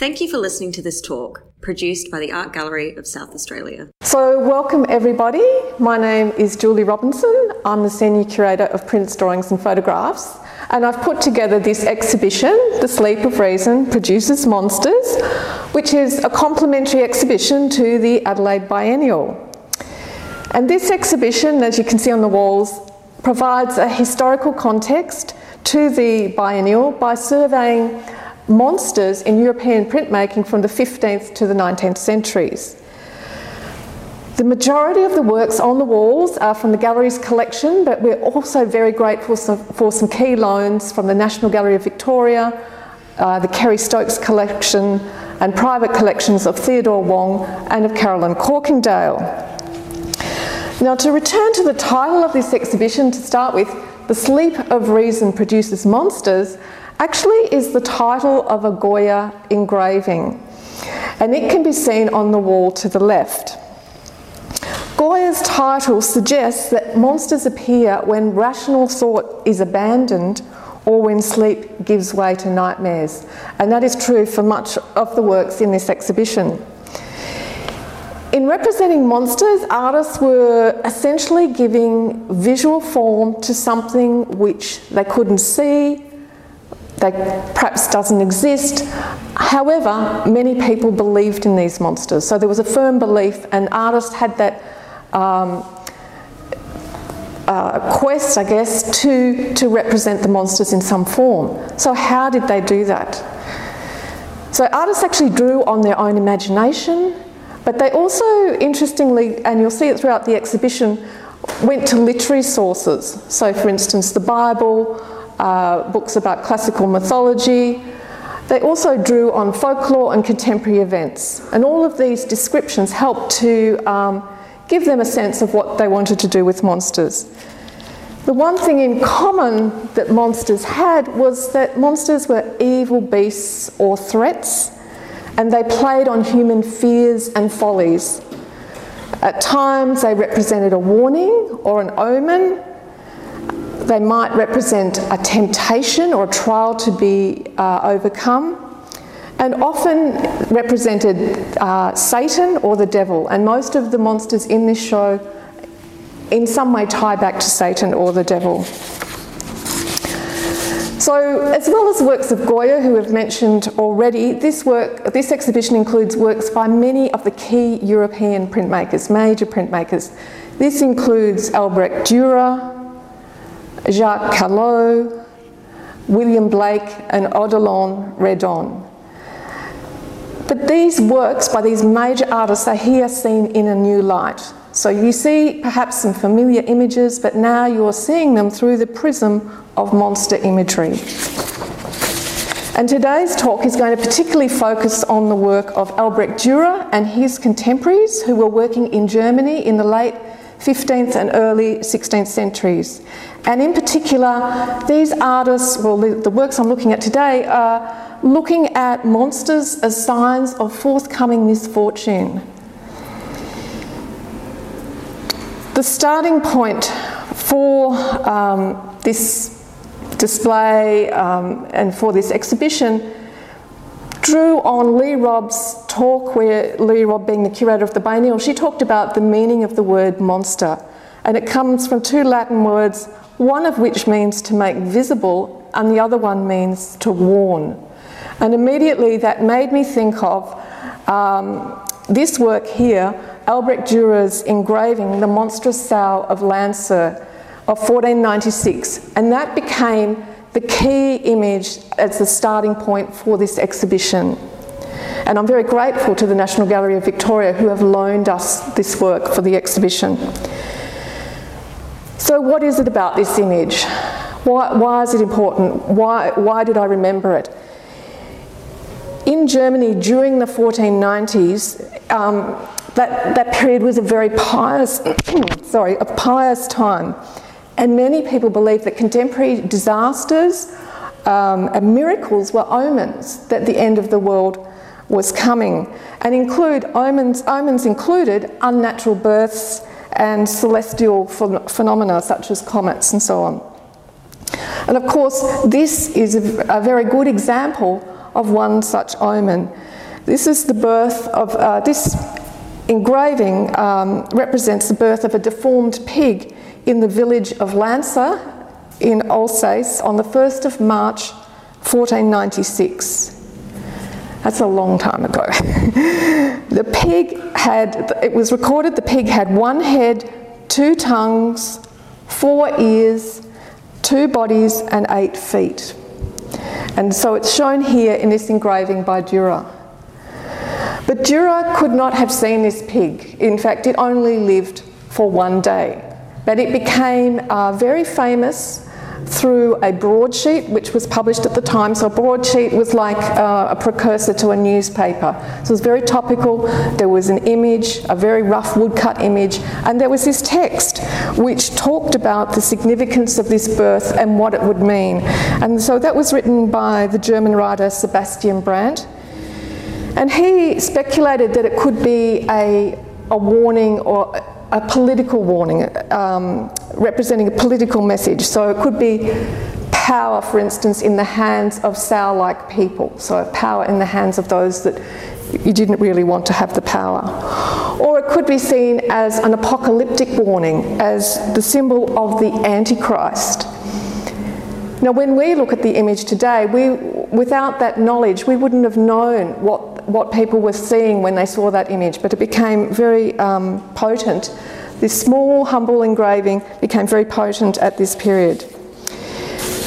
Thank you for listening to this talk, produced by the Art Gallery of South Australia. So, welcome everybody. My name is Julie Robinson. I'm the Senior Curator of Prints, Drawings and Photographs, and I've put together this exhibition, The Sleep of Reason Produces Monsters, which is a complementary exhibition to the Adelaide Biennial. And this exhibition, as you can see on the walls, provides a historical context to the biennial by surveying monsters in European printmaking from the 15th to the 19th centuries. The majority of the works on the walls are from the gallery's collection, but we're also very grateful for some key loans from the National Gallery of Victoria, uh, the Kerry Stokes collection, and private collections of Theodore Wong and of Carolyn Corkindale. Now, to return to the title of this exhibition, to start with, The Sleep of Reason Produces Monsters, actually is the title of a Goya engraving, and it can be seen on the wall to the left. Goya's title suggests that monsters appear when rational thought is abandoned or when sleep gives way to nightmares, and that is true for much of the works in this exhibition. In representing monsters, artists were essentially giving visual form to something which they couldn't see, that perhaps doesn't exist. However, many people believed in these monsters. So there was a firm belief, and artists had that um, uh, quest, I guess, to, to represent the monsters in some form. So, how did they do that? So, artists actually drew on their own imagination, but they also, interestingly, and you'll see it throughout the exhibition, went to literary sources. So, for instance, the Bible, uh, books about classical mythology. They also drew on folklore and contemporary events, and all of these descriptions helped to um, give them a sense of what they wanted to do with monsters. The one thing in common that monsters had was that monsters were evil beasts or threats, and they played on human fears and follies. At times, they represented a warning or an omen, they might represent a temptation or a trial to be uh, overcome, and often represented uh, Satan or the devil. And most of the monsters in this show, in some way, tie back to Satan or the devil. So, as well as works of Goya, who we've mentioned already, this work, this exhibition includes works by many of the key European printmakers, major printmakers. This includes Albrecht Dürer, Jacques Callot, William Blake, and Odilon Redon. But these works by these major artists are here seen in a new light. So you see perhaps some familiar images, but now you're seeing them through the prism of monster imagery. And today's talk is going to particularly focus on the work of Albrecht Dürer and his contemporaries who were working in Germany in the late 15th and early 16th centuries. And in particular, these artists, well, the works I'm looking at today, are looking at monsters as signs of forthcoming misfortune. The starting point for um, this display um, and for this exhibition drew on Leigh Robb's talk, where Leigh Robb, being the curator of the biennial, she talked about the meaning of the word monster. And it comes from two Latin words, one of which means to make visible, and the other one means to warn. And immediately that made me think of um, this work here, Albrecht Dürer's engraving, The Monstrous Sow of Landser of 1496. And that became the key image as the starting point for this exhibition. And I'm very grateful to the National Gallery of Victoria who have loaned us this work for the exhibition. So, what is it about this image? Why, why is it important? Why, why did I remember it? In Germany during the 1490s, um, that, that period was a very pious, sorry, a pious time. And many people believe that contemporary disasters um, and miracles were omens that the end of the world was coming, and include omens. Omens included unnatural births and celestial ph- phenomena such as comets and so on. And of course, this is a, a very good example of one such omen. This is the birth of, uh, this engraving um, represents the birth of a deformed pig in the village of Landser in Alsace on the 1st of March 1496. That's a long time ago. the pig had, it was recorded the pig had one head, two tongues, four ears, two bodies, and eight feet. And so it's shown here in this engraving by Dürer. But Dürer could not have seen this pig. In fact, it only lived for one day. But it became uh, very famous through a broadsheet which was published at the time. So a broadsheet was like uh, a precursor to a newspaper. So it was very topical. There was an image, a very rough woodcut image, and there was this text which talked about the significance of this birth and what it would mean. And so that was written by the German writer Sebastian Brant. And he speculated that it could be a, a warning or a political warning, um, representing a political message. So it could be power, for instance, in the hands of sow like people. So power in the hands of those that you didn't really want to have the power. Or it could be seen as an apocalyptic warning, as the symbol of the Antichrist. Now, when we look at the image today, we, without that knowledge, we wouldn't have known what, what people were seeing when they saw that image, but it became very um, potent. This small, humble engraving became very potent at this period.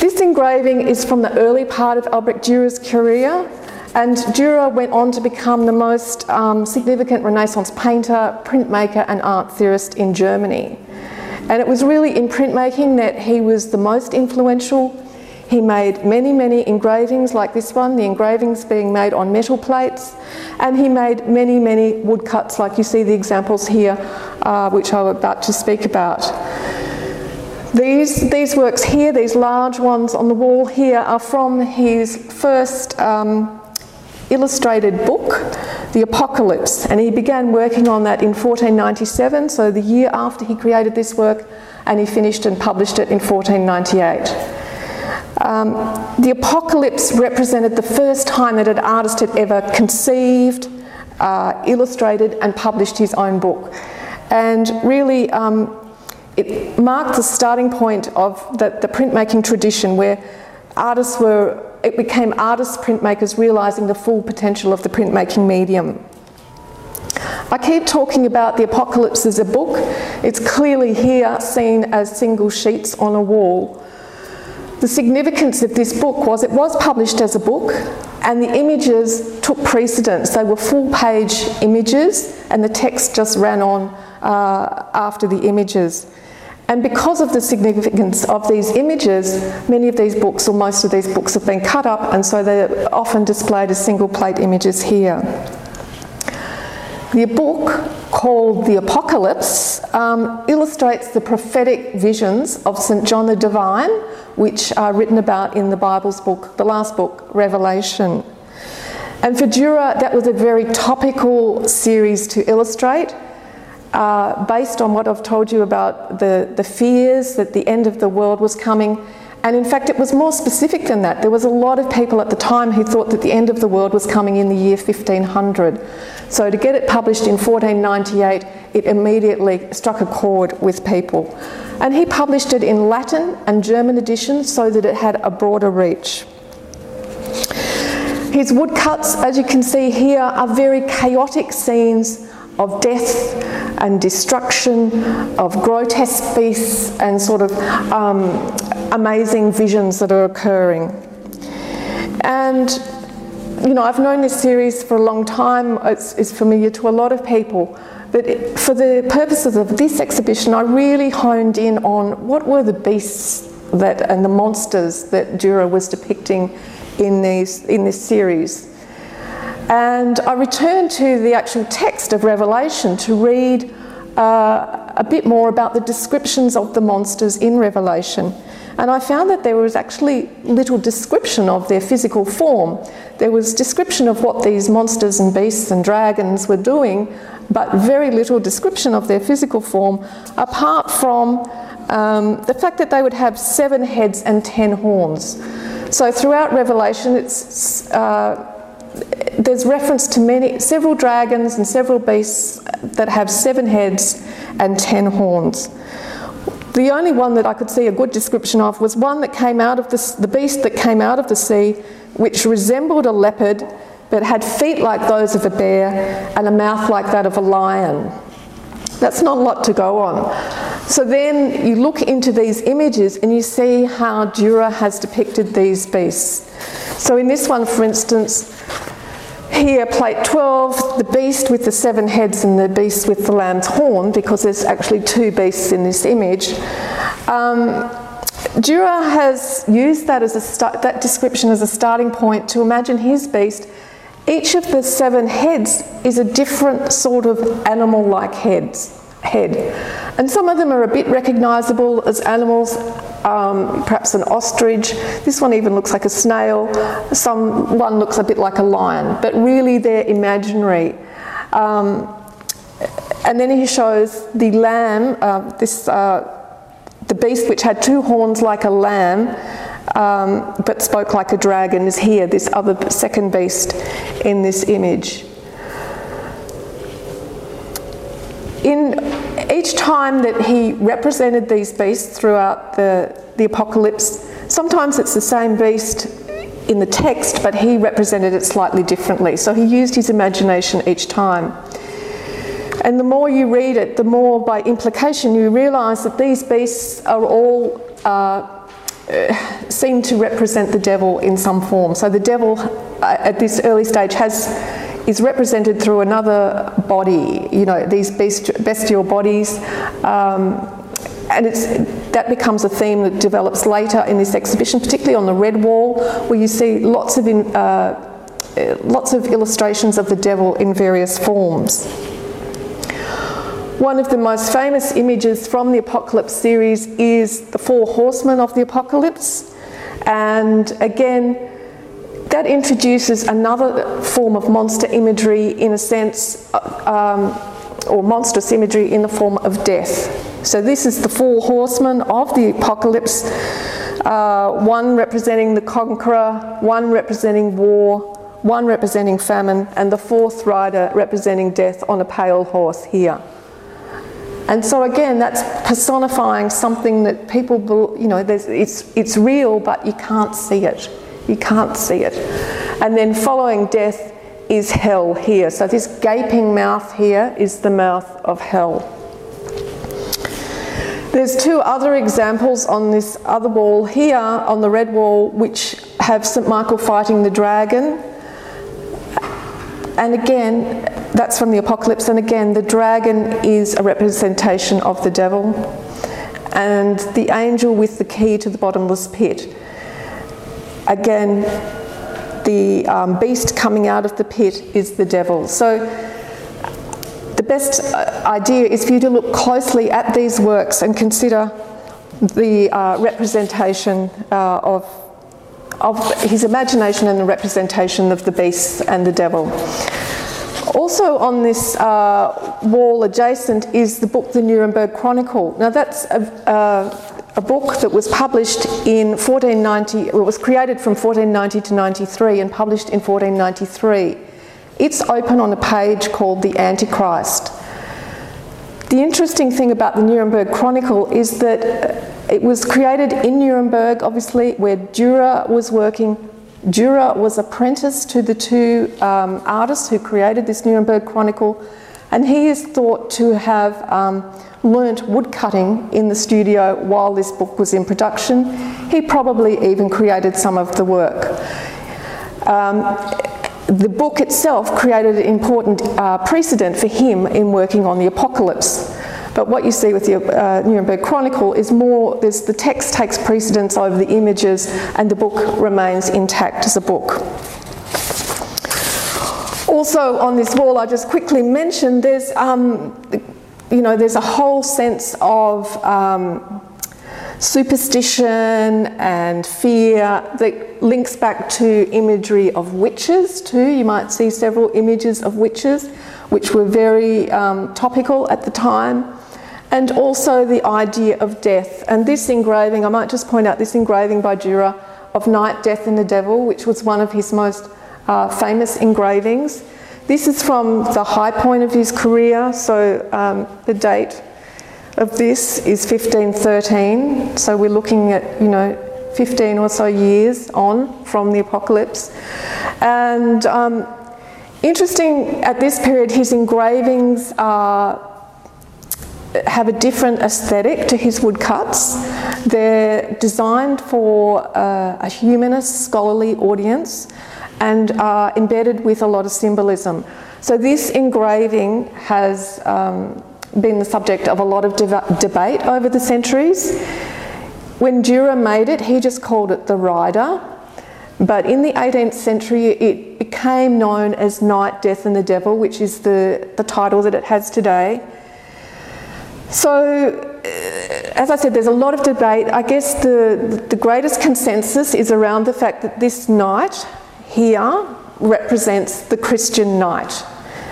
This engraving is from the early part of Albrecht Dürer's career, and Dürer went on to become the most um, significant Renaissance painter, printmaker, and art theorist in Germany. And it was really in printmaking that he was the most influential. He made many, many engravings like this one, the engravings being made on metal plates, and he made many, many woodcuts, like you see the examples here, uh, which I'm about to speak about. These, these works here, these large ones on the wall here, are from his first um, illustrated book, The Apocalypse, and he began working on that in 1497, so the year after he created this work, and he finished and published it in 1498. Um, the Apocalypse represented the first time that an artist had ever conceived, uh, illustrated, and published his own book. And really, um, it marked the starting point of the, the printmaking tradition where artists were it became artists, printmakers realising the full potential of the printmaking medium. I keep talking about the apocalypse as a book. It's clearly here seen as single sheets on a wall. The significance of this book was it was published as a book and the images took precedence. They were full page images and the text just ran on uh, after the images. And because of the significance of these images, many of these books, or most of these books, have been cut up, and so they're often displayed as single plate images here. The book called The Apocalypse um, illustrates the prophetic visions of St. John the Divine, which are written about in the Bible's book, the last book, Revelation. And for Dürer, that was a very topical series to illustrate uh, based on what I've told you about the, the fears that the end of the world was coming. And in fact, it was more specific than that. There was a lot of people at the time who thought that the end of the world was coming in the year 1500. So to get it published in 1498, it immediately struck a chord with people. And he published it in Latin and German editions so that it had a broader reach. His woodcuts, as you can see here, are very chaotic scenes of death and destruction, of grotesque beasts and sort of um, amazing visions that are occurring. And, you know, I've known this series for a long time, it's, it's familiar to a lot of people. But it, for the purposes of this exhibition, I really honed in on what were the beasts that and the monsters that Dürer was depicting in these in this series. And I returned to the actual text of Revelation to read uh, a bit more about the descriptions of the monsters in Revelation. And I found that there was actually little description of their physical form. There was description of what these monsters and beasts and dragons were doing, but very little description of their physical form, apart from um, the fact that they would have seven heads and ten horns. So throughout Revelation, it's uh, there's reference to many, several dragons and several beasts that have seven heads and ten horns. The only one that I could see a good description of was one that came out of the, the beast that came out of the sea, which resembled a leopard but had feet like those of a bear and a mouth like that of a lion. That's not a lot to go on. So then you look into these images and you see how Dürer has depicted these beasts. So in this one, for instance, here, plate 12, the beast with the seven heads and the beast with the lamb's horn, because there's actually two beasts in this image. Um, Dürer has used that as a that description as a starting point to imagine his beast. Each of the seven heads is a different sort of animal-like heads head. And some of them are a bit recognisable as animals, um, perhaps an ostrich. This one even looks like a snail. Some one looks a bit like a lion, but really they're imaginary. Um, and then he shows the lamb, uh, this uh, the beast which had two horns like a lamb, um, but spoke like a dragon, is here. This other second beast in this image. in each time that he represented these beasts throughout the, the apocalypse, sometimes it's the same beast in the text, but he represented it slightly differently. So he used his imagination each time. And the more you read it, the more by implication you realise that these beasts are all uh, seem to represent the devil in some form. So the devil uh, at this early stage has is represented through another body, you know, these bestial bodies. Um, and that becomes a theme that develops later in this exhibition, particularly on the red wall, where you see lots of, in, uh, lots of illustrations of the devil in various forms. One of the most famous images from the Apocalypse series is the Four Horsemen of the Apocalypse. And again, that introduces another form of monster imagery in a sense, um, or monstrous imagery in the form of death. So this is the four horsemen of the apocalypse, uh, one representing the conqueror, one representing war, one representing famine, and the fourth rider representing death on a pale horse here. And so again, that's personifying something that people, you know, it's, it's real, but you can't see it. You can't see it. And then following death is hell here. So this gaping mouth here is the mouth of hell. There's two other examples on this other wall here, on the red wall, which have St. Michael fighting the dragon. And again, that's from the Apocalypse. And again, the dragon is a representation of the devil. And the angel with the key to the bottomless pit again, the um, beast coming out of the pit is the devil. So the best uh, idea is for you to look closely at these works and consider the uh, representation uh, of, of his imagination and the representation of the beast and the devil. Also on this uh, wall adjacent is the book The Nuremberg Chronicle. Now that's a, a book that was published in 1490, it was created from 1490 to 93 and published in 1493. It's open on a page called The Antichrist. The interesting thing about the Nuremberg Chronicle is that it was created in Nuremberg, obviously, where Dürer was working. Dürer was apprentice to the two um, artists who created this Nuremberg Chronicle, and he is thought to have um, learnt woodcutting in the studio while this book was in production. He probably even created some of the work. Um, the book itself created an important uh, precedent for him in working on the apocalypse. But what you see with the uh, Nuremberg Chronicle is more, the text takes precedence over the images and the book remains intact as a book. Also on this wall, I just quickly mentioned there's um, you know, there's a whole sense of um, superstition and fear that links back to imagery of witches too. You might see several images of witches, which were very um, topical at the time. And also the idea of death. And this engraving, I might just point out this engraving by Dürer of Knight, Death and the Devil, which was one of his most uh, famous engravings. This is from the high point of his career, so um, the date of this is 1513. So we're looking at, you know, 15 or so years on from the apocalypse. And um, interesting at this period, his engravings are have a different aesthetic to his woodcuts. They're designed for uh, a humanist scholarly audience and are embedded with a lot of symbolism. So this engraving has um, been the subject of a lot of debate over the centuries. When Dürer made it, he just called it the Rider, but in the 18th century, it became known as Knight, Death and the Devil, which is the, the title that it has today. So, uh, as I said, there's a lot of debate. I guess the, the greatest consensus is around the fact that this knight here represents the Christian knight.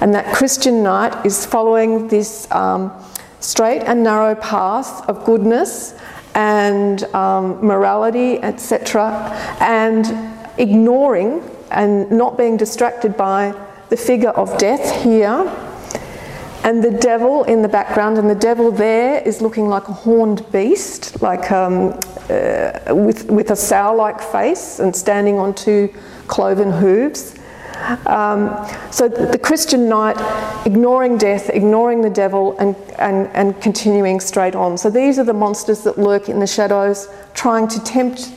And that Christian knight is following this um, straight and narrow path of goodness and um, morality, etc., and ignoring and not being distracted by the figure of death here and the devil in the background, and the devil there is looking like a horned beast, like um, uh, with, with a sow like face and standing on two cloven hooves. Um, so the Christian knight ignoring death, ignoring the devil, and, and, and continuing straight on. So these are the monsters that lurk in the shadows, trying to tempt,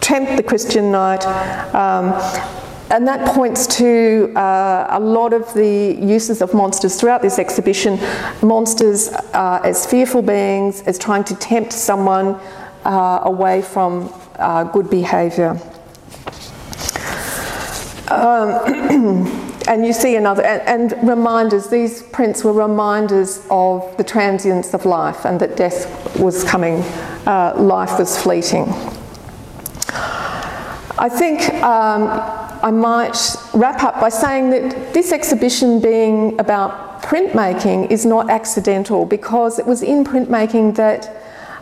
tempt the Christian knight. Um, and that points to uh, a lot of the uses of monsters throughout this exhibition. Monsters uh, as fearful beings, as trying to tempt someone uh, away from uh, good behaviour. Um, and you see another, and, and, reminders, these prints were reminders of the transience of life and that death was coming, uh, life was fleeting. I think um, I might wrap up by saying that this exhibition being about printmaking is not accidental because it was in printmaking that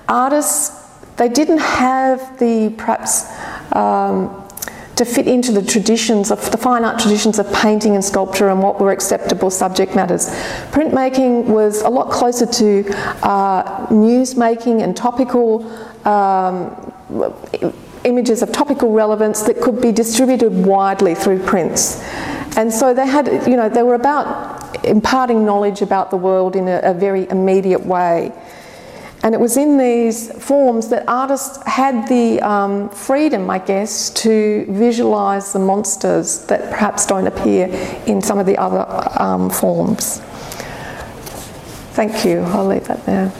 artists they didn't have the perhaps um, to fit into the traditions of the fine art traditions of painting and sculpture and what were acceptable subject matters. Printmaking was a lot closer to uh, news making and topical um, images of topical relevance that could be distributed widely through prints. And so they had, you know, they were about imparting knowledge about the world in a, a very immediate way. And it was in these forms that artists had the um, freedom, I guess, to visualise the monsters that perhaps don't appear in some of the other um, forms. Thank you. I'll leave that there.